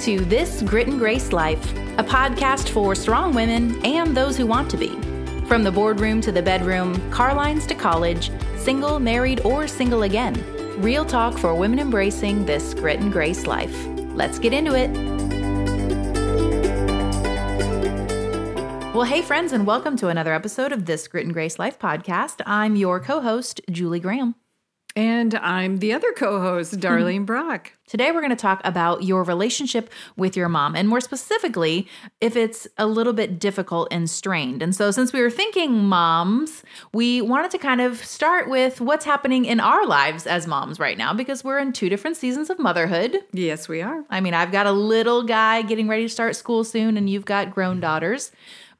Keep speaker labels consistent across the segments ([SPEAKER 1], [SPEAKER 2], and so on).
[SPEAKER 1] to This Grit and Grace Life, a podcast for strong women and those who want to be. From the boardroom to the bedroom, car lines to college, single, married, or single again. Real talk for women embracing this grit and grace life. Let's get into it. Well, hey, friends, and welcome to another episode of this Grit and Grace Life podcast. I'm your co host, Julie Graham.
[SPEAKER 2] And I'm the other co host, Darlene Brock.
[SPEAKER 1] Today, we're going to talk about your relationship with your mom, and more specifically, if it's a little bit difficult and strained. And so, since we were thinking moms, we wanted to kind of start with what's happening in our lives as moms right now because we're in two different seasons of motherhood.
[SPEAKER 2] Yes, we are.
[SPEAKER 1] I mean, I've got a little guy getting ready to start school soon, and you've got grown daughters.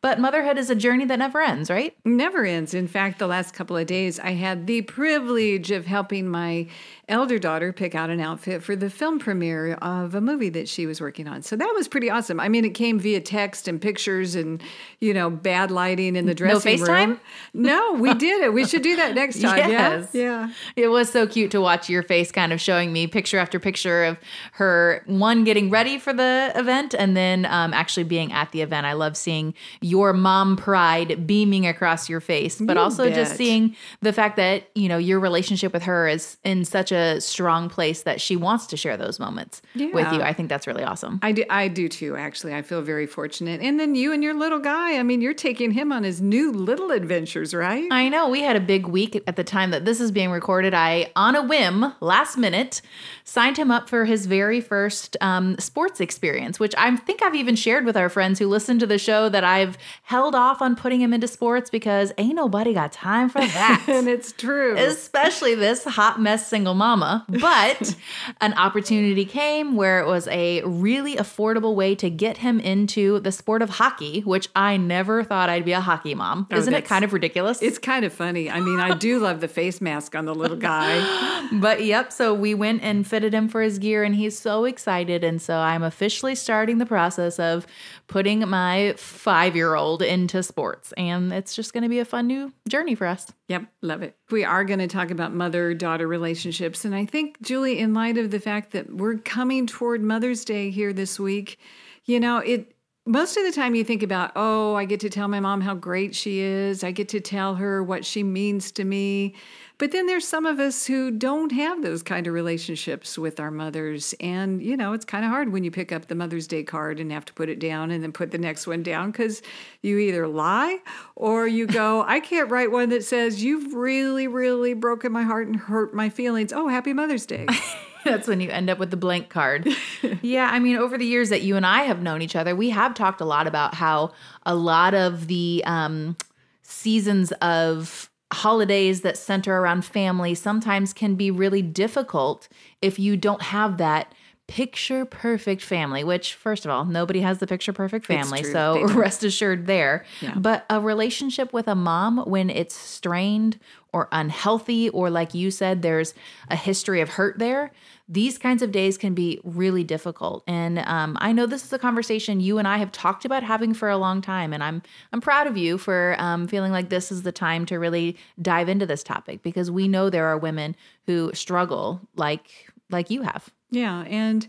[SPEAKER 1] But motherhood is a journey that never ends, right?
[SPEAKER 2] Never ends. In fact, the last couple of days, I had the privilege of helping my elder daughter pick out an outfit for the film premiere of a movie that she was working on. So that was pretty awesome. I mean, it came via text and pictures and, you know, bad lighting in the dressing
[SPEAKER 1] no FaceTime?
[SPEAKER 2] room. No, we did it. We should do that next time.
[SPEAKER 1] yes.
[SPEAKER 2] Yeah.
[SPEAKER 1] It was so cute to watch your face kind of showing me picture after picture of her, one, getting ready for the event and then um, actually being at the event. I love seeing your mom pride beaming across your face, but
[SPEAKER 2] You
[SPEAKER 1] also just seeing the fact that, you know, your relationship with her is in such a strong place that she wants to share those moments with you. I think that's really awesome.
[SPEAKER 2] I do, I do too, actually. I feel very fortunate. And then you and your little guy, I mean, you're taking him on his new little adventures, right?
[SPEAKER 1] I know we had a big week at the time that this is being recorded. I, on a whim, last minute, signed him up for his very first um, sports experience, which I think I've even shared with our friends who listen to the show that I've held off on putting him into sports because ain't nobody got time for that.
[SPEAKER 2] and it's true.
[SPEAKER 1] especially this hot mess single mama. But an opportunity came where it was a really affordable way to get him into the sport of hockey, which I never thought I'd be a hockey mom.
[SPEAKER 2] Oh,
[SPEAKER 1] Isn't it kind of ridiculous?
[SPEAKER 2] It's kind of funny. I mean, I do love the face mask on the little guy.
[SPEAKER 1] But yep, so we went and fitted him for his gear, and he's so excited. And so I'm officially starting the process of putting my five year old into sports. And it's just going to be a fun new journey for us.
[SPEAKER 2] Yep, love it. We are going to talk about mother daughter relationships. And I think, Julie, in light of the fact that we're coming toward Mother's Day here this week, you know, it. Most of the time, you think about, oh, I get to tell my mom how great she is. I get to tell her what she means to me. But then there's some of us who don't have those kind of relationships with our mothers. And, you know, it's kind of hard when you pick up the Mother's Day card and have to put it down and then put the next one down because you either lie or you go, I can't write one that says, You've really, really broken my heart and hurt my feelings. Oh, happy Mother's Day.
[SPEAKER 1] That's when you end up with the blank card. yeah, I mean, over the years that you and I have known each other, we have talked a lot about how a lot of the um, seasons of holidays that center around family sometimes can be really difficult if you don't have that picture perfect family which first of all nobody has the picture perfect family so rest assured there.
[SPEAKER 2] Yeah.
[SPEAKER 1] but a relationship with a mom when it's strained or unhealthy or like you said there's a history of hurt there these kinds of days can be really difficult. And um, i know this is a conversation you and i have talked about having for a long time and i'm i'm proud of you for um, feeling like this is the time to really dive into this topic because we know there are women who struggle like like you have
[SPEAKER 2] Yeah, and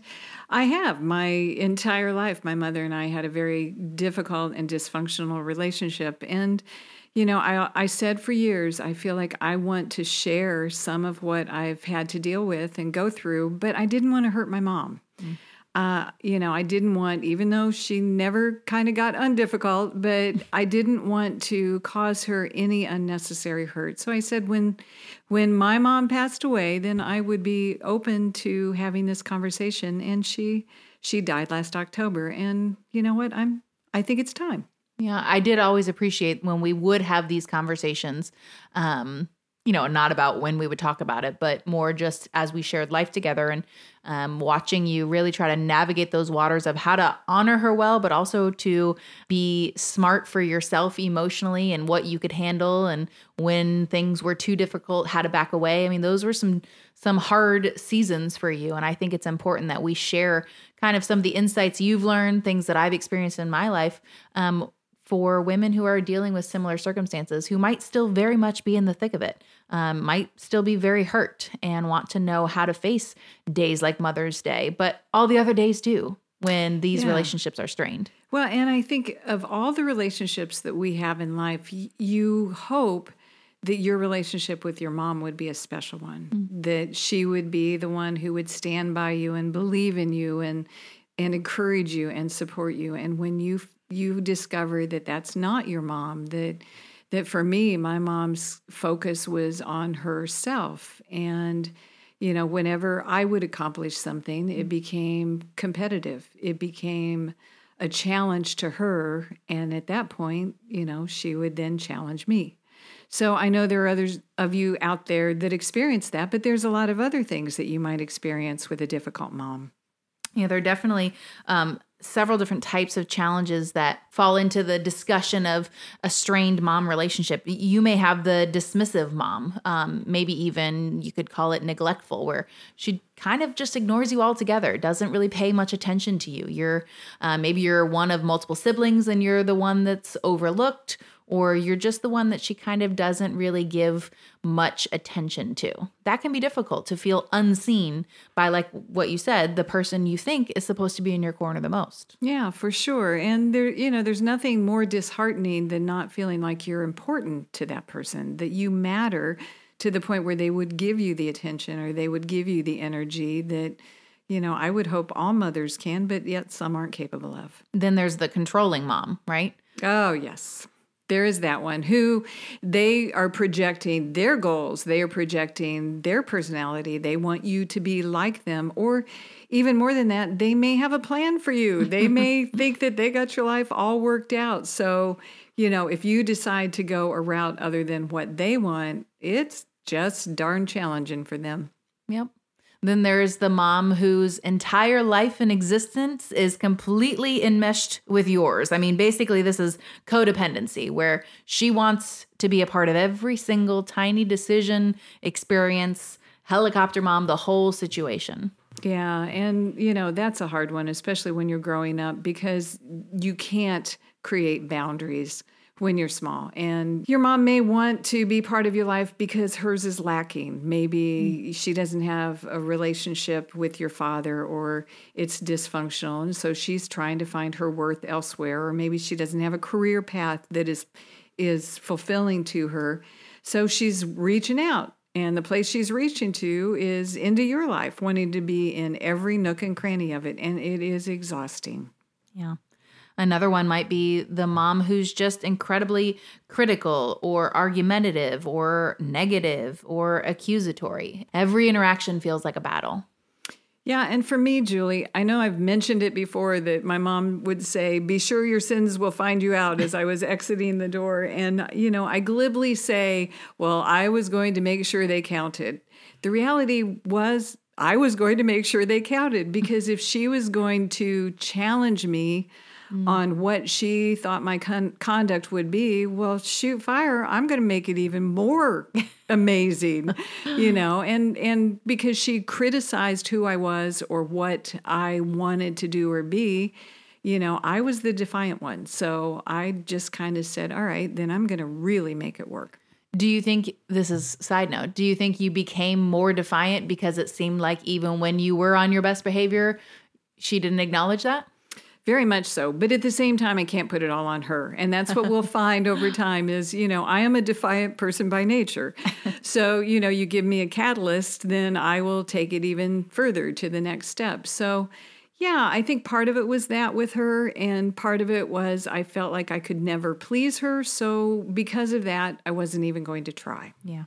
[SPEAKER 2] I have my entire life. My mother and I had a very difficult and dysfunctional relationship, and you know, I I said for years I feel like I want to share some of what I've had to deal with and go through, but I didn't want to hurt my mom. Mm. Uh, you know, I didn't want, even though she never kind of got undifficult, but I didn't want to cause her any unnecessary hurt. So I said, when, when my mom passed away, then I would be open to having this conversation. And she, she died last October. And you know what? I'm, I think it's time.
[SPEAKER 1] Yeah, I did always appreciate when we would have these conversations. Um, you know, not about when we would talk about it, but more just as we shared life together and um, watching you really try to navigate those waters of how to honor her well, but also to be smart for yourself emotionally and what you could handle and when things were too difficult, how to back away. I mean, those were some some hard seasons for you, and I think it's important that we share kind of some of the insights you've learned, things that I've experienced in my life. Um, for women who are dealing with similar circumstances who might still very much be in the thick of it, um, might still be very hurt and want to know how to face days like Mother's Day, but all the other days do. when these
[SPEAKER 2] Yeah.
[SPEAKER 1] relationships are strained.
[SPEAKER 2] Well, and I think of all the relationships that we have in life, y- you hope that your relationship with your mom would be a special one, that she would be the one who would stand by you and believe in you and and encourage you and support you. And when you you discover that that's not your mom, that that for me, my mom's focus was on herself and you know, whenever I would accomplish something, it became competitive. It became a challenge to her. And at that point, you know, she would then challenge me. So I know there are others of you out there that experience that, but there's a lot of other things that you might experience with a difficult mom.
[SPEAKER 1] Yeah, there are definitely um, several different types of challenges that fall into the discussion of a strained mom relationship. You may have the dismissive mom, um, maybe even you could call it neglectful, where she kind of just ignores you altogether, doesn't really pay much attention to you. You're uh, maybe you're one of multiple siblings and you're the one that's overlooked, or you're just the one that she kind of doesn't really give much attention to. That can be difficult to feel unseen by, like what you said, the person you think is supposed to be in your corner the most.
[SPEAKER 2] Yeah, for sure. And there, you know, there's nothing more disheartening than not feeling like you're important to that person, that you matter to the point where they would give you the attention or they would give you the energy that, you know, I would hope all mothers can, but yet some aren't capable of.
[SPEAKER 1] Then there's the controlling mom, right?
[SPEAKER 2] Oh, yes. There is that one who they are projecting their goals, they are projecting their personality. They want you to be like them. Or even more than that, they may have a plan for you. They may think that they got your life all worked out. So, you know, if you decide to go a route other than what they want, it's just darn challenging for them.
[SPEAKER 1] Yep. Then there's the mom whose entire life and existence is completely enmeshed with yours. I mean, basically, this is codependency, where she wants to be a part of every single tiny decision, experience, helicopter mom, the whole situation.
[SPEAKER 2] Yeah, and you know, that's a hard one, especially when you're growing up because you can't create boundaries when you're small. And your mom may want to be part of your life because hers is lacking. Maybe mm. she doesn't have a relationship with your father or it's dysfunctional. And so she's trying to find her worth elsewhere. Or maybe she doesn't have a career path that is is fulfilling to her. So she's reaching out. And the place she's reaching to is into your life, wanting to be in every nook and cranny of it. And it is exhausting.
[SPEAKER 1] Yeah. Another one might be the mom who's just incredibly critical or argumentative or negative or accusatory. Every interaction feels like a battle.
[SPEAKER 2] Yeah, and for me, Julie, I know I've mentioned it before that my mom would say, Be sure your sins will find you out as I was exiting the door. And, you know, I glibly say, Well, I was going to make sure they counted. The reality was, I was going to make sure they counted because if she was going to challenge me Mm. on what she thought my con- conduct would be, well, shoot fire, I'm going to make it even more amazing, you know, and and because she criticized who I was or what I wanted to do or be, you know, I was the defiant one. So I just kind of said, "All right, then I'm going to really make it work."
[SPEAKER 1] Do you think this is side note? Do you think you became more defiant because it seemed like even when you were on your best behavior, she didn't acknowledge that?
[SPEAKER 2] Very much so. But at the same time, I can't put it all on her. And that's what we'll find over time is, you know, I am a defiant person by nature. So, you know, you give me a catalyst, then I will take it even further to the next step. So, yeah, I think part of it was that with her. And part of it was I felt like I could never please her. So, because of that, I wasn't even going to try.
[SPEAKER 1] Yeah,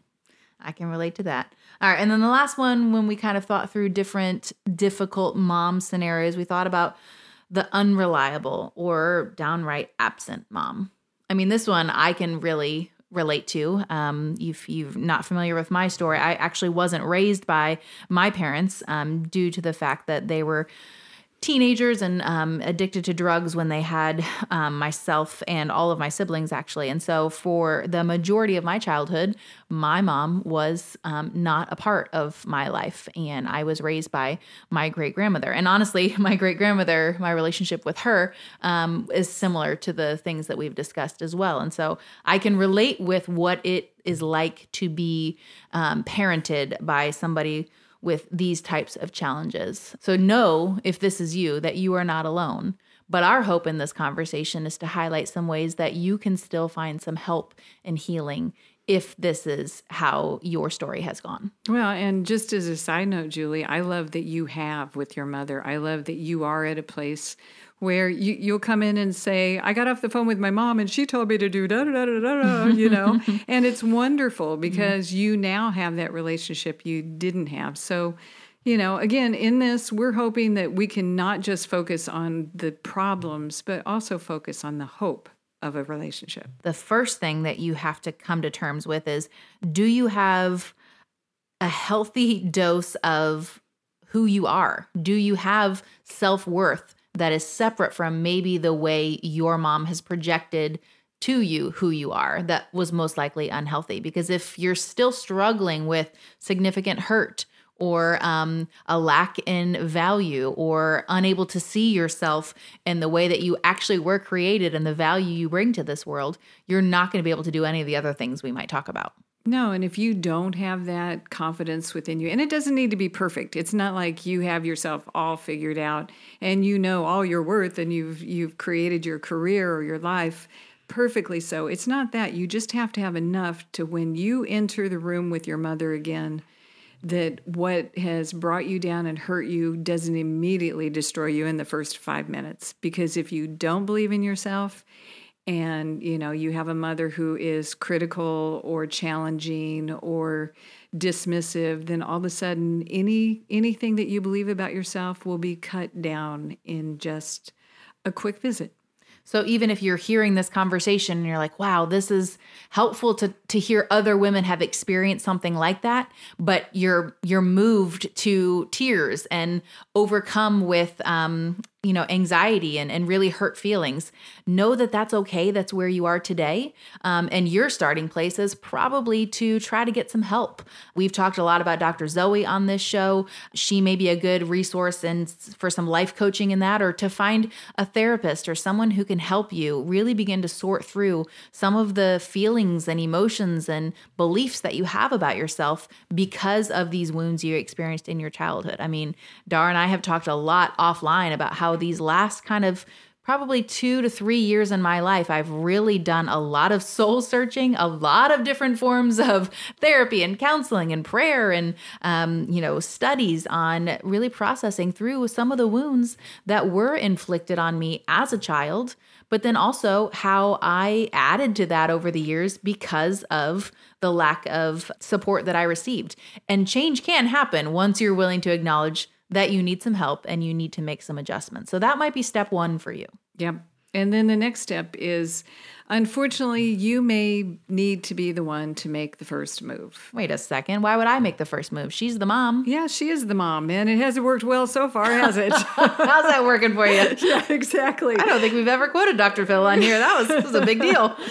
[SPEAKER 1] I can relate to that. All right. And then the last one, when we kind of thought through different difficult mom scenarios, we thought about the unreliable or downright absent mom. I mean, this one I can really relate to. Um, if you're not familiar with my story, I actually wasn't raised by my parents um, due to the fact that they were teenagers and um, addicted to drugs when they had um, myself and all of my siblings actually. And so for the majority of my childhood my mom was um, not a part of my life and i was raised by my great grandmother and honestly my great grandmother my relationship with her um, is similar to the things that we've discussed as well. And so i can relate with what it is like to be um, parented by somebody with these types of challenges. So, know if this is you that you are not alone. But our hope in this conversation is to highlight some ways that you can still find some help and healing if this is how your story has gone.
[SPEAKER 2] Well, and just as a side note, Julie, I love that you have with your mother. I love that you are at a place where you, you'll come in and say, I got off the phone with my mom and she told me to do da da da da da, you know, and it's wonderful mm-hmm. because mm-hmm. you now have that relationship you didn't have. So, you know, again, in this, we're hoping that we can not just focus on the problems, but also focus on the hope of a relationship.
[SPEAKER 1] The first thing that you have to come to terms with is do you have a healthy dose of who you are? Do you have self worth that is separate from maybe the way your mom has projected to you who you are that was most likely unhealthy? Because if you're still struggling with significant hurt, or um, a lack in value or unable to see yourself in the way that you actually were created and the value you bring to this world, you're not going to be able to do any of the other things we might talk about.
[SPEAKER 2] No, and if you don't have that confidence within you, and it doesn't need to be perfect. It's not like you have yourself all figured out and you know all your worth and you've you've created your career or your life perfectly so. It's not that. You just have to have enough to when you enter the room with your mother again, that what has brought you down and hurt you doesn't immediately destroy you in the first five minutes. Because if you don't believe in yourself and you know you have a mother who is critical or challenging or dismissive then all of a sudden any anything that you believe about yourself will be cut down in just a quick visit.
[SPEAKER 1] So even if you're hearing this conversation and you're like, wow, this is helpful to to hear other women have experienced something like that, but you're you're moved to tears and overcome with um, you know anxiety and, and really hurt feelings know that that's okay that's where you are today. Um, and your starting place is probably to try to get some help. We've talked a lot about dr zoe on this show. She may be a good resource and for some life coaching in that or to find a therapist or someone who can help you really begin to sort through some of the feelings and emotions and beliefs that you have about yourself because of these wounds you experienced in your childhood. I mean dar and i have talked a lot offline about these last kind of probably two to three years in my life, I've really done a lot of soul searching, a lot of different forms of therapy and counseling and prayer and, um, you know, studies on really processing through some of the wounds that were inflicted on me as a child, but then also how I added to that over the years because of the lack of support that I received. And change can happen once you're willing to acknowledge that you need some help and you need to make some adjustments. So that might be step one for you.
[SPEAKER 2] Yep. And then the next step is unfortunately, you may need to be the one to make the first move.
[SPEAKER 1] Wait a second. Why would I make the first move? She's the mom.
[SPEAKER 2] Yeah, she is the mom. And it hasn't worked well so far, has it?
[SPEAKER 1] How's that working for you?
[SPEAKER 2] yeah, exactly.
[SPEAKER 1] I don't think we've ever quoted Dr. Phil on here. That was, that was a big deal.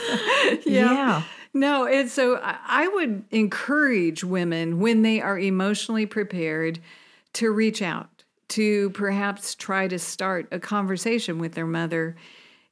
[SPEAKER 2] yeah. yeah. No, and so I would encourage women when they are emotionally prepared to reach out, to perhaps try to start a conversation with their mother.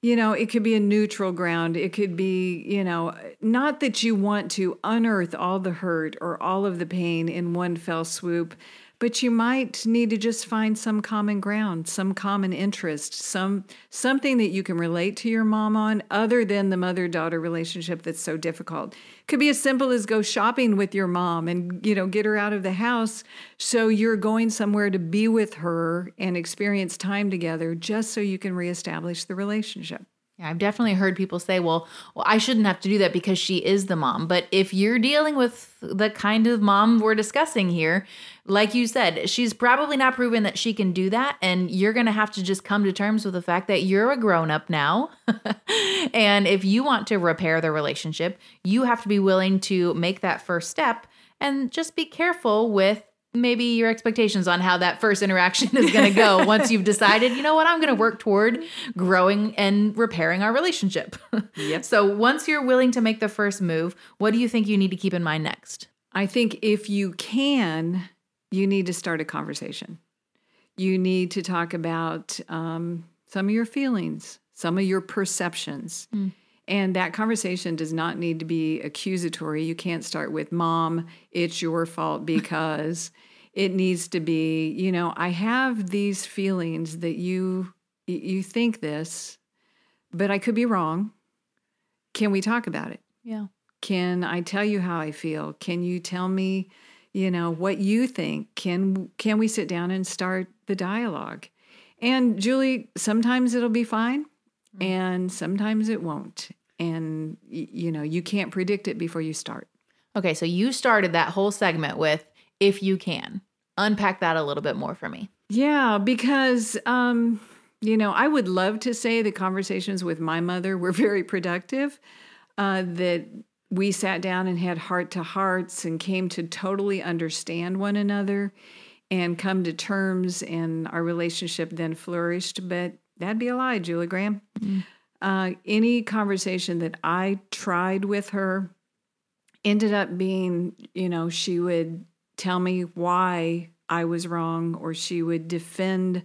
[SPEAKER 2] You know, it could be a neutral ground. It could be, you know, not that you want to unearth all the hurt or all of the pain in one fell swoop, but you might need to just find some common ground, some common interest, some something that you can relate to your mom on other than the mother-daughter relationship that's so difficult. Could be as simple as go shopping with your mom and you know get her out of the house so you're going somewhere to be with her and experience time together just so you can reestablish the relationship.
[SPEAKER 1] Yeah, I've definitely heard people say, well, well, I shouldn't have to do that because she is the mom. But if you're dealing with the kind of mom we're discussing here, like you said, she's probably not proven that she can do that. And you're going to have to just come to terms with the fact that you're a grown up now. and if you want to repair the relationship, you have to be willing to make that first step and just be careful with maybe your expectations on how that first interaction is going to go once you've decided, you know what, I'm going to work toward growing and repairing our relationship. Yep. so once you're willing to make the first move, what do you think you need to keep in mind next?
[SPEAKER 2] I think if you can, you need to start a conversation. You need to talk about um, some of your feelings, some of your perceptions. Mm. And that conversation does not need to be accusatory. You can't start with, Mom, it's your fault because. it needs to be, you know, I have these feelings that you you think this, but I could be wrong. Can we talk about it?
[SPEAKER 1] Yeah.
[SPEAKER 2] Can I tell you how I feel? Can you tell me, you know, what you think? Can can we sit down and start the dialogue? And Julie, sometimes it'll be fine mm-hmm. and sometimes it won't. And you know, you can't predict it before you start.
[SPEAKER 1] Okay, so you started that whole segment with if you can. Unpack that a little bit more for me.
[SPEAKER 2] Yeah, because um you know, I would love to say the conversations with my mother were very productive, uh, that we sat down and had heart to hearts and came to totally understand one another and come to terms, and our relationship then flourished. But that'd be a lie, Julie Graham. Mm. Uh, any conversation that I tried with her ended up being, you know, she would tell me why I was wrong, or she would defend,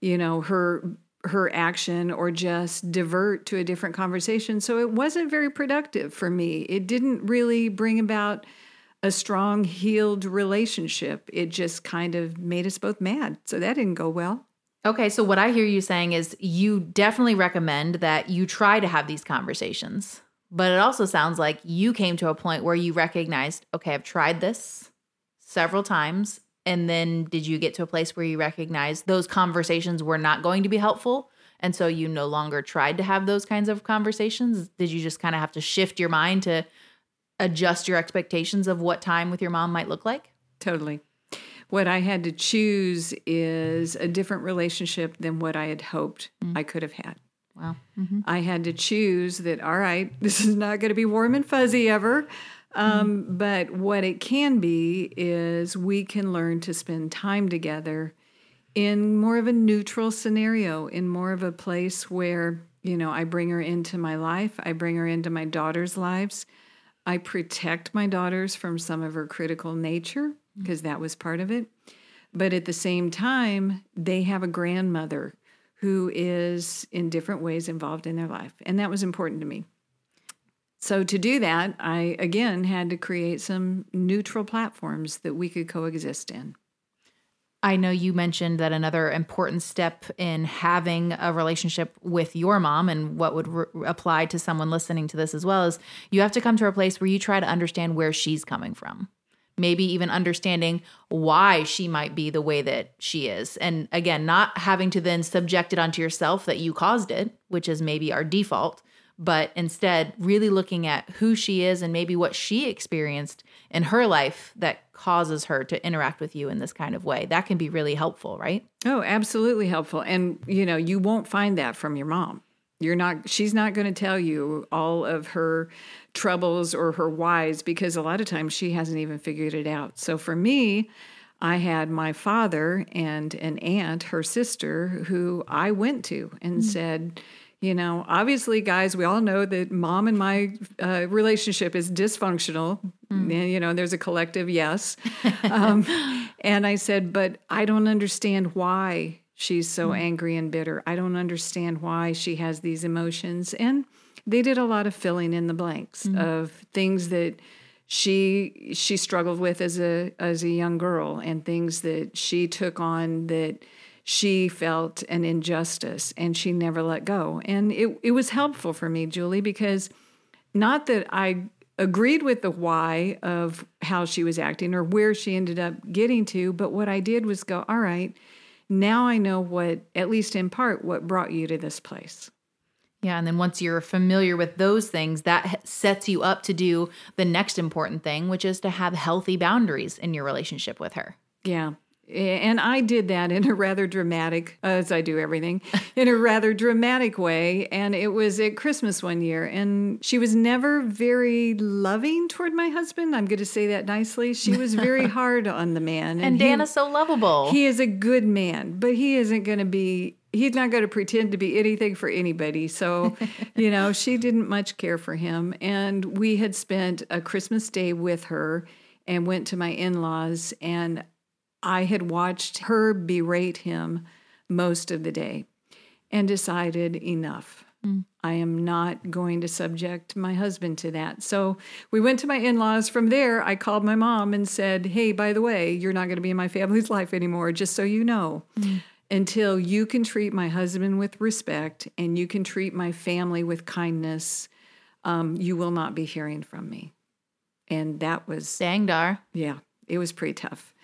[SPEAKER 2] you know, her her action or just divert to a different conversation. So it wasn't very productive for me. It didn't really bring about a strong, healed relationship. It just kind of made us both mad. So that didn't go well.
[SPEAKER 1] Okay, so what I hear you saying is you definitely recommend that you try to have these conversations. But it also sounds like you came to a point where you recognized, okay, I've tried this several times and then did you get to a place where you recognized those conversations were not going to be helpful? And so you no longer tried to have those kinds of conversations? Did you just kind of have to shift your mind to adjust your expectations of what time with your mom might look like?
[SPEAKER 2] Totally. What I had to choose is a different relationship than what I had hoped mm. I could have had.
[SPEAKER 1] Wow. Mm-hmm.
[SPEAKER 2] I had to choose that, all right, this is not going to be warm and fuzzy ever. Um, mm-hmm. But what it can be is we can learn to spend time together in more of a neutral scenario, in more of a place where, you know, I bring her into my life, I bring her into my daughter's lives. I protect my daughters from some of her critical nature because mm-hmm. that was part of it. But at the same time, they have a grandmother who is in different ways involved in their life. And that was important to me. So, to do that, I again had to create some neutral platforms that we could coexist in.
[SPEAKER 1] I know you mentioned that another important step in having a relationship with your mom and what would re- apply to someone listening to this as well is you have to come to a place where you try to understand where she's coming from. Maybe even understanding why she might be the way that she is. And again, not having to then subject it onto yourself that you caused it, which is maybe our default, but instead really looking at who she is and maybe what she experienced in her life that causes her to interact with you in this kind of way. That can be really helpful, right?
[SPEAKER 2] Oh, absolutely helpful. And you know, you won't find that from your mom. You're not she's not going to tell you all of her troubles or her whys because a lot of times she hasn't even figured it out. So for me, I had my father and an aunt, her sister, who I went to and mm-hmm. said, you know, obviously, guys, we all know that mom and my uh, relationship is dysfunctional. Mm. And, you know, there's a collective yes. Um, and I said, but I don't understand why she's so mm. angry and bitter. I don't understand why she has these emotions. And they did a lot of filling in the blanks mm. of things that she she struggled with as a as a young girl and things that she took on that she felt an injustice and she never let go. And it, it was helpful for me, Julie, because not that I agreed with the why of how she was acting or where she ended up getting to, but what I did was go, all right, now I know what, at least in part, what brought you to this place.
[SPEAKER 1] Yeah. And then once you're familiar with those things, that sets you up to do the next important thing, which is to have healthy boundaries in your relationship with her.
[SPEAKER 2] Yeah. Eh, and I did that in a rather dramatic, as I do everything, in a rather dramatic way. And it was at Christmas one year. And she was never very loving toward my husband. I'm going to say that nicely. She was very hard on the man.
[SPEAKER 1] And, and Dan is so lovable.
[SPEAKER 2] He is a good man, but he isn't going to be, he's not going to pretend to be anything for anybody. So, you know, she didn't much care for him. And we had spent a Christmas day with her and went to my in laws. And I had watched her berate him most of the day and decided enough. I am not going to subject my husband to that. So we went to my in laws. From there, I called my mom and said, Hey, by the way, you're not going to be in my family's life anymore, just so you know. Until you can treat my husband with respect and you can treat my family with kindness, um, you will not be hearing from me. And that was
[SPEAKER 1] Dang, Dar.
[SPEAKER 2] yeah, it was pretty tough.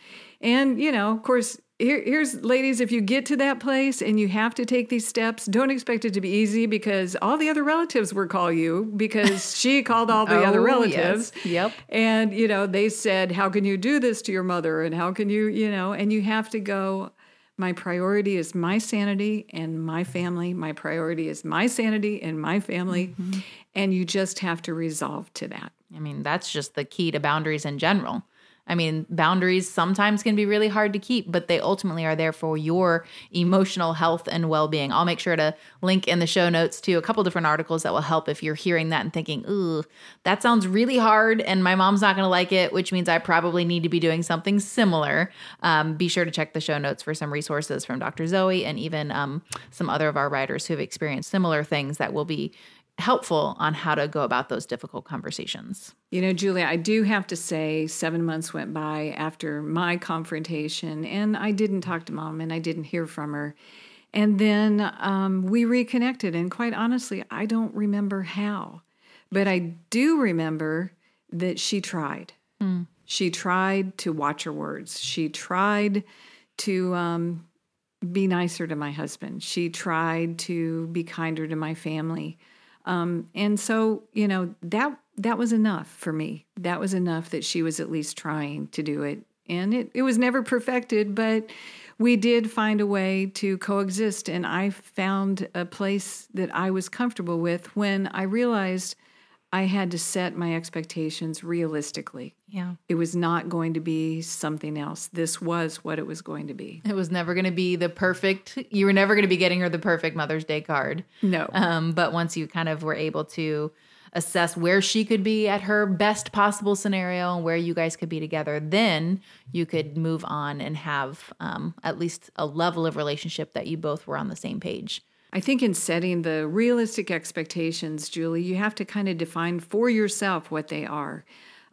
[SPEAKER 2] And, you know, of course, here, here's ladies, if you get to that place and you have to take these steps, don't expect it to be easy because all the other relatives will call you because she called all the other
[SPEAKER 1] Oh,
[SPEAKER 2] relatives.
[SPEAKER 1] yes. Yep.
[SPEAKER 2] And, you know, they said, How can you do this to your mother? And how can you, you know, and you have to go, My priority is my sanity and my family. My priority is my sanity and my family. Mm-hmm. And you just have to resolve to that.
[SPEAKER 1] I mean, that's just the key to boundaries in general. I mean, boundaries sometimes can be really hard to keep, but they ultimately are there for your emotional health and well being. I'll make sure to link in the show notes to a couple different articles that will help if you're hearing that and thinking, ooh, that sounds really hard and my mom's not going to like it, which means I probably need to be doing something similar. Um, be sure to check the show notes for some resources from Dr. Zoe and even um, some other of our writers who have experienced similar things that will be helpful on how to go about those difficult conversations.
[SPEAKER 2] You know, Julia, I do have to say, seven months went by after my confrontation, and I didn't talk to mom and I didn't hear from her. And then um, we reconnected, and quite honestly, I don't remember how. But I do remember that she tried. She tried to watch her words. She tried to um, be nicer to my husband. She tried to be kinder to my family. Um, and so, you know, that that was enough for me. That was enough that she was at least trying to do it. And it, it was never perfected, but we did find a way to coexist. And I found a place that I was comfortable with when I realized I had to set my expectations realistically.
[SPEAKER 1] Yeah.
[SPEAKER 2] It was not going to be something else. This was what it was going to be.
[SPEAKER 1] It was never going to be the perfect, you were never going to be getting her the perfect Mother's Day card.
[SPEAKER 2] No.
[SPEAKER 1] Um, but once you kind of were able to assess where she could be at her best possible scenario and where you guys could be together, then you could move on and have um, at least a level of relationship that you both were on the same page.
[SPEAKER 2] I think in setting the realistic expectations, Julie, you have to kind of define for yourself what they are.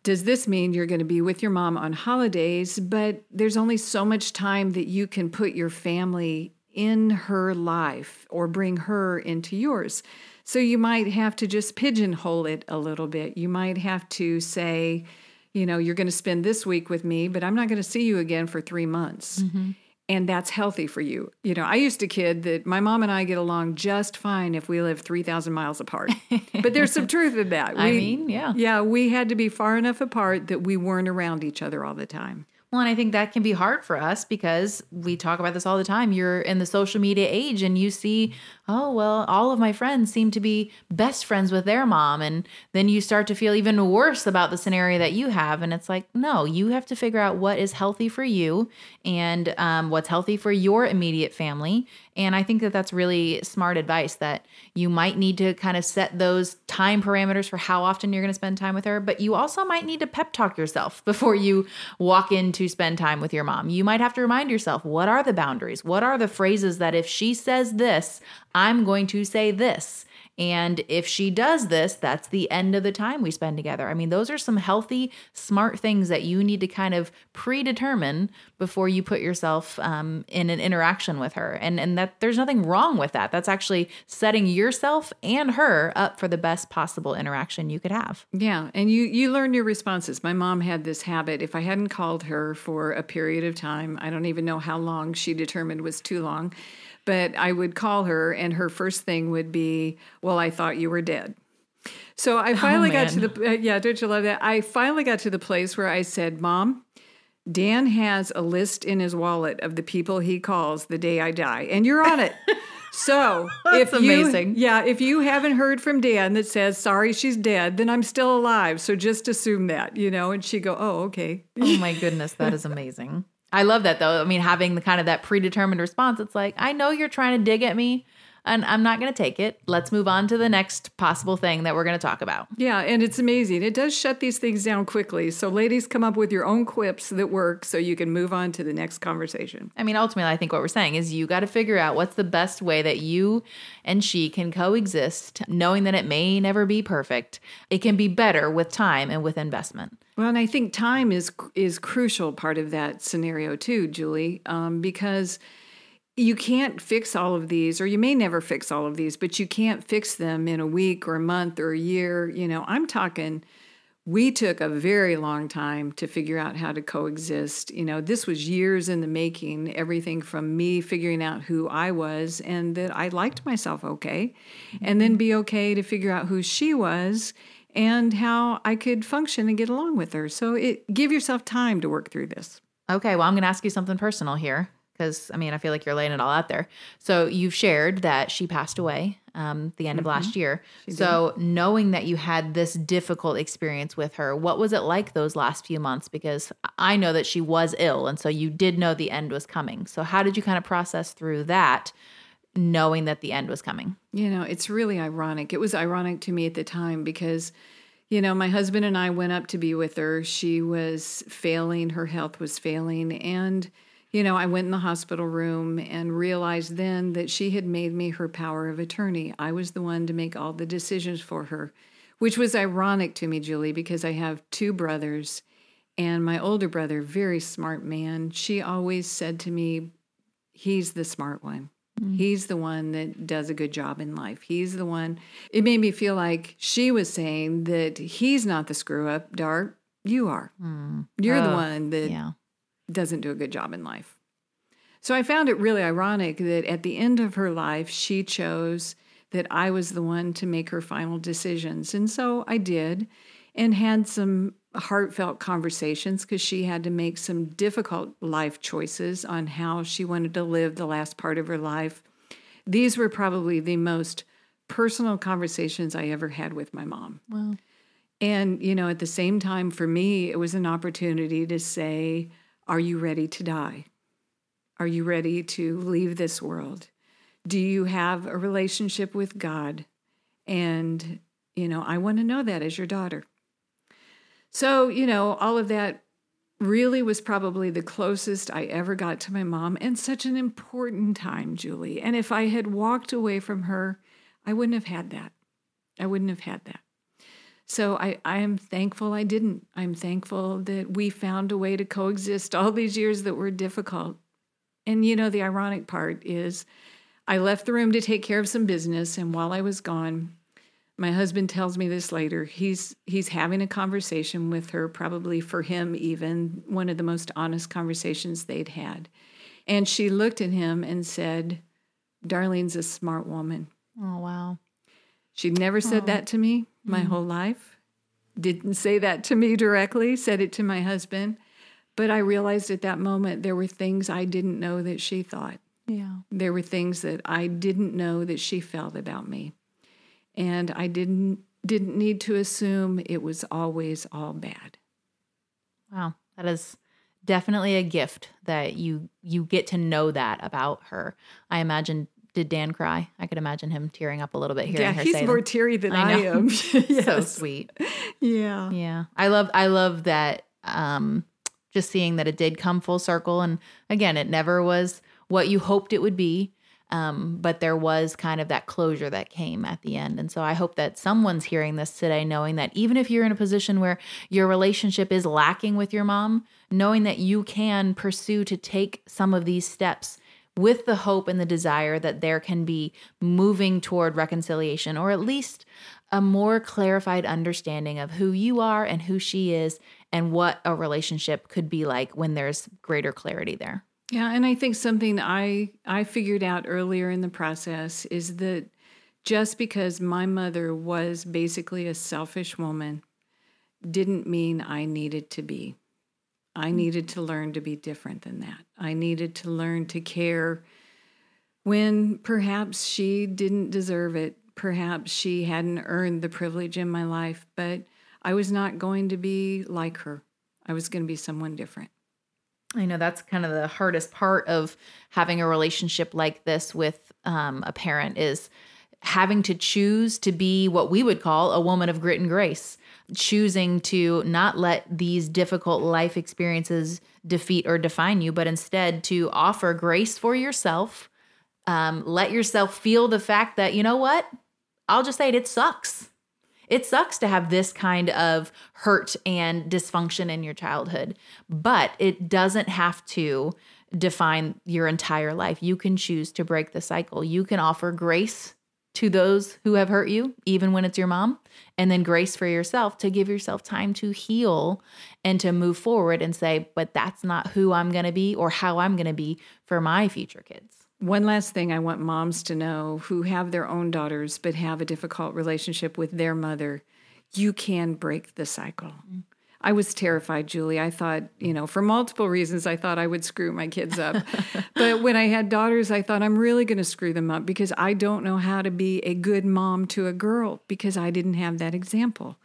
[SPEAKER 2] Does this mean you're going to be with your mom on holidays, but there's only so much time that you can put your family in her life or bring her into yours? So you might have to just pigeonhole it a little bit. You might have to say, you know, you're going to spend this week with me, but I'm not going to see you again for three months mm-hmm. And that's healthy for you. You know, I used to kid that my mom and I get along just fine if we live 3,000 miles apart. but there's some truth in that.
[SPEAKER 1] I mean, yeah.
[SPEAKER 2] Yeah, we had to be far enough apart that we weren't around each other all the time.
[SPEAKER 1] Well, and I think that can be hard for us because we talk about this all the time. You're in the social media age and you see, oh, well, all of my friends seem to be best friends with their mom. And then you start to feel even worse about the scenario that you have. And it's like, no, you have to figure out what is healthy for you and um, what's healthy for your immediate family. And I think that that's really smart advice that you might need to kind of set those time parameters for how often you're going to spend time with her, but you also might need to pep talk yourself before you walk in to spend time with your mom. You might have to remind yourself what are the boundaries? What are the phrases that if she says this, I'm going to say this? And if she does this, that's the end of the time we spend together. I mean, those are some healthy, smart things that you need to kind of predetermine before you put yourself um, in an interaction with her. And and that there's nothing wrong with that. That's actually setting yourself and her up for the best possible interaction you could have.
[SPEAKER 2] Yeah, and you you learn your responses. My mom had this habit. If I hadn't called her for a period of time, I don't even know how long she determined was too long, but I would call her, and her first thing would be, "Well, I thought you were dead." So I finally got to the uh, yeah. Don't you love that? I finally got to the place where I said, "Mom." Dan has a list in his wallet of the people he calls the day I die, and you're on it. So
[SPEAKER 1] That's
[SPEAKER 2] if you,
[SPEAKER 1] amazing.
[SPEAKER 2] yeah, if you haven't heard from Dan that says sorry she's dead, then I'm still alive. So just assume that, you know. And she go, oh, okay.
[SPEAKER 1] Oh my goodness, that is amazing. I love that though. I mean, having the kind of that predetermined response, it's like, I know you're trying to dig at me. and I'm not going to take it. Let's move on to the next possible thing that we're going to talk about.
[SPEAKER 2] Yeah, and it's amazing. It does shut these things down quickly. So, ladies, come up with your own quips that work so you can move on to the next conversation.
[SPEAKER 1] I mean, ultimately, I think what we're saying is you got to figure out what's the best way that you and she can coexist, knowing that it may never be perfect. It can be better with time and with investment.
[SPEAKER 2] Well, and I think time is is crucial part of that scenario too, Julie, um, because you can't fix all of these, or you may never fix all of these, but you can't fix them in a week or a month or a year. You know, I'm talking. We took a very long time to figure out how to coexist. You know, this was years in the making, everything from me figuring out who I was and that I liked myself okay, and then be okay to figure out who she was and how I could function and get along with her. So it give yourself time to work through this.
[SPEAKER 1] Okay, well, I'm going to ask you something personal here because I mean, I feel like you're laying it all out there. So you've shared that she passed away um, the end of last year. So knowing that you had this difficult experience with her, what was it like those last few months? Because I know that she was ill, and so you did know the end was coming. So how did you kind of process through that? Knowing that the end was coming.
[SPEAKER 2] You know, it's really ironic. It was ironic to me at the time because, you know, my husband and I went up to be with her. She was failing, her health was failing. And, you know, I went in the hospital room and realized then that she had made me her power of attorney. I was the one to make all the decisions for her, which was ironic to me, Julie, because I have two brothers. And my older brother, very smart man, she always said to me, He's the smart one. Mm-hmm. He's the one that does a good job in life. He's the one. It made me feel like she was saying that he's not the screw up, Dart. You are. Hmm. You're the
[SPEAKER 1] oh,
[SPEAKER 2] one that
[SPEAKER 1] Yeah.
[SPEAKER 2] doesn't do a good job in life. So I found it really ironic that at the end of her life, she chose that I was the one to make her final decisions. And so I did and had some heartfelt conversations because she had to make some difficult life choices on how she wanted to live the last part of her life. These were probably the most personal conversations I ever had with my mom.
[SPEAKER 1] Well,
[SPEAKER 2] And, you know, at the same time, for me, it was an opportunity to say, Are you ready to die? Are you ready to leave this world? Do you have a relationship with God? And, you know, I want to know that as your daughter. So, you know, all of that really was probably the closest I ever got to my mom and such an important time, Julie. And if I had walked away from her, I wouldn't have had that. I wouldn't have had that. So I, I am thankful I didn't. I'm thankful that we found a way to coexist all these years that were difficult. And you know, the ironic part is I left the room to take care of some business, and while I was gone, my husband tells me this later. He's he's having a conversation with her, probably for him even one of the most honest conversations they'd had. And she looked at him and said, Darlene's a smart woman.
[SPEAKER 1] oh wow.
[SPEAKER 2] She'd never said oh. that to me my mm. whole life. Didn't say that to me directly, said it to my husband. But I realized at that moment there were things I didn't know that she thought.
[SPEAKER 1] Yeah.
[SPEAKER 2] There were things that I didn't know that she felt about me. And I didn't didn't need to assume it was always all bad.
[SPEAKER 1] Wow, that is definitely a gift that you you get to know that about her. I imagine. Did Dan cry? I could imagine him tearing up a little bit hearing
[SPEAKER 2] yeah,
[SPEAKER 1] her
[SPEAKER 2] he's
[SPEAKER 1] say
[SPEAKER 2] more
[SPEAKER 1] that.
[SPEAKER 2] teary than
[SPEAKER 1] I
[SPEAKER 2] I, am.
[SPEAKER 1] So sweet.
[SPEAKER 2] Yeah.
[SPEAKER 1] Yeah. I love I love that um just seeing that it did come full circle and again it never was what you hoped it would be. Um, but there was kind of that closure that came at the end. And so I hope that someone's hearing this today, knowing that even if you're in a position where your relationship is lacking with your mom, knowing that you can pursue to take some of these steps with the hope and the desire that there can be moving toward reconciliation or at least a more clarified understanding of who you are and who she is and what a relationship could be like when there's greater clarity there.
[SPEAKER 2] Yeah, and I think something I I figured out earlier in the process is that just because my mother was basically a selfish woman didn't mean I needed to be. I mm. needed to learn to be different than that. I needed to learn to care when perhaps she didn't deserve it. Perhaps she hadn't earned the privilege in my life, but I was not going to be like her. I was going to be someone different.
[SPEAKER 1] I know that's kind of the hardest part of having a relationship like this with um, a parent is having to choose to be what we would call a woman of grit and grace, choosing to not let these difficult life experiences defeat or define you, but instead to offer grace for yourself. Um, let yourself feel the fact that, you know what? I'll just say it, it sucks. It sucks to have this kind of hurt and dysfunction in your childhood, but it doesn't have to define your entire life. You can choose to break the cycle. You can offer grace to those who have hurt you, even when it's your mom, and then grace for yourself to give yourself time to heal and to move forward and say, but that's not who I'm going to be or how I'm going to be for my future kids.
[SPEAKER 2] One last thing I want moms to know who have their own daughters but have a difficult relationship with their mother you can break the cycle. Mm-hmm. I was terrified, Julie. I thought, you know, for multiple reasons, I thought I would screw my kids up. but when I had daughters, I thought I'm really going to screw them up because I don't know how to be a good mom to a girl because I didn't have that example.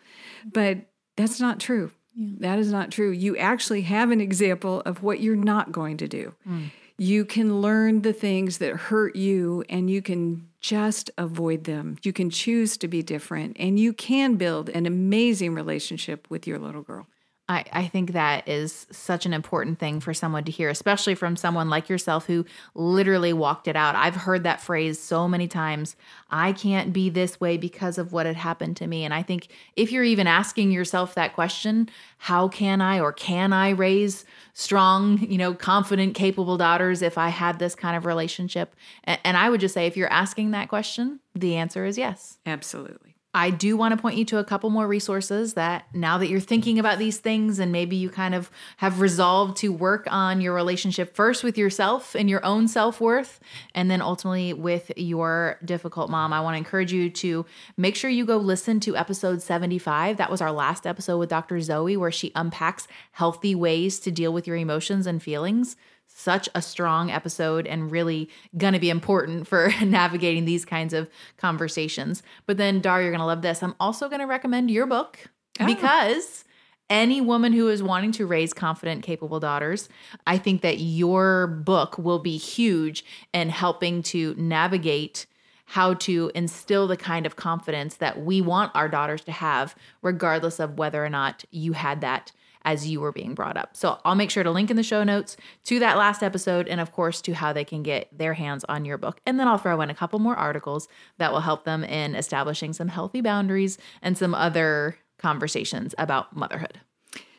[SPEAKER 2] But that's not true. Yeah. That is not true. You actually have an example of what you're not going to do. Mm you can learn the things that hurt you and you can just avoid them. You can choose to be different and you can build an amazing relationship with your little girl.
[SPEAKER 1] I, I think that is such an important thing for someone to hear, especially from someone like yourself who literally walked it out. I've heard that phrase so many times. I can't be this way because of what had happened to me. And I think if you're even asking yourself that question, how can I or can I raise strong, you know, confident, capable daughters if I had this kind of relationship? And, and I would just say, if you're asking that question, the answer is yes.
[SPEAKER 2] Absolutely.
[SPEAKER 1] I do want to point you to a couple more resources that now that you're thinking about these things and maybe you kind of have resolved to work on your relationship first with yourself and your own self worth, and then ultimately with your difficult mom, I want to encourage you to make sure you go listen to episode 75. That was our last episode with Dr. Zoe, where she unpacks healthy ways to deal with your emotions and feelings such a strong episode and really going to be important for navigating these kinds of conversations. But then, Dar, you're going to love this. I'm also going to recommend your book oh. because any woman who is wanting to raise confident, capable daughters, I think that your book will be huge in helping to navigate how to instill the kind of confidence that we want our daughters to have, regardless of whether or not you had that as you were being brought up. So I'll make sure to link in the show notes to that last episode and, of course, to how they can get their hands on your book. And then I'll throw in a couple more articles that will help them in establishing some healthy boundaries and some other conversations about motherhood.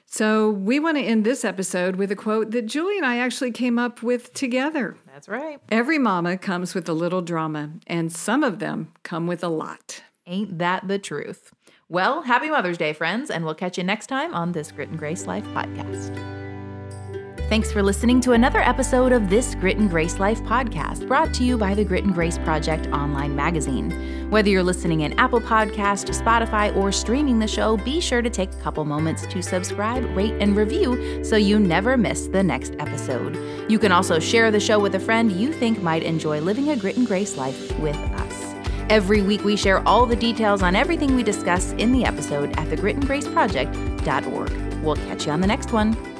[SPEAKER 2] So, we want to end this episode with a quote that Julie and I actually came up with together.
[SPEAKER 1] That's right.
[SPEAKER 2] Every mama comes with a little drama, and some of them come with a lot.
[SPEAKER 1] Ain't that the truth? Well, happy Mother's Day, friends, and we'll catch you next time on this Grit and Grace Life podcast. Thanks for listening to another episode of this Grit and Grace Life podcast, brought to you by the Grit and Grace Project online magazine. Whether you're listening in Apple Podcast, Spotify, or streaming the show, be sure to take a couple moments to subscribe, rate, and review so you never miss the next episode. You can also share the show with a friend you think might enjoy living a Grit and Grace life with us. Every week, we share all the details on everything we discuss in the episode at thegritandgraceproject.org. We'll catch you on the next one.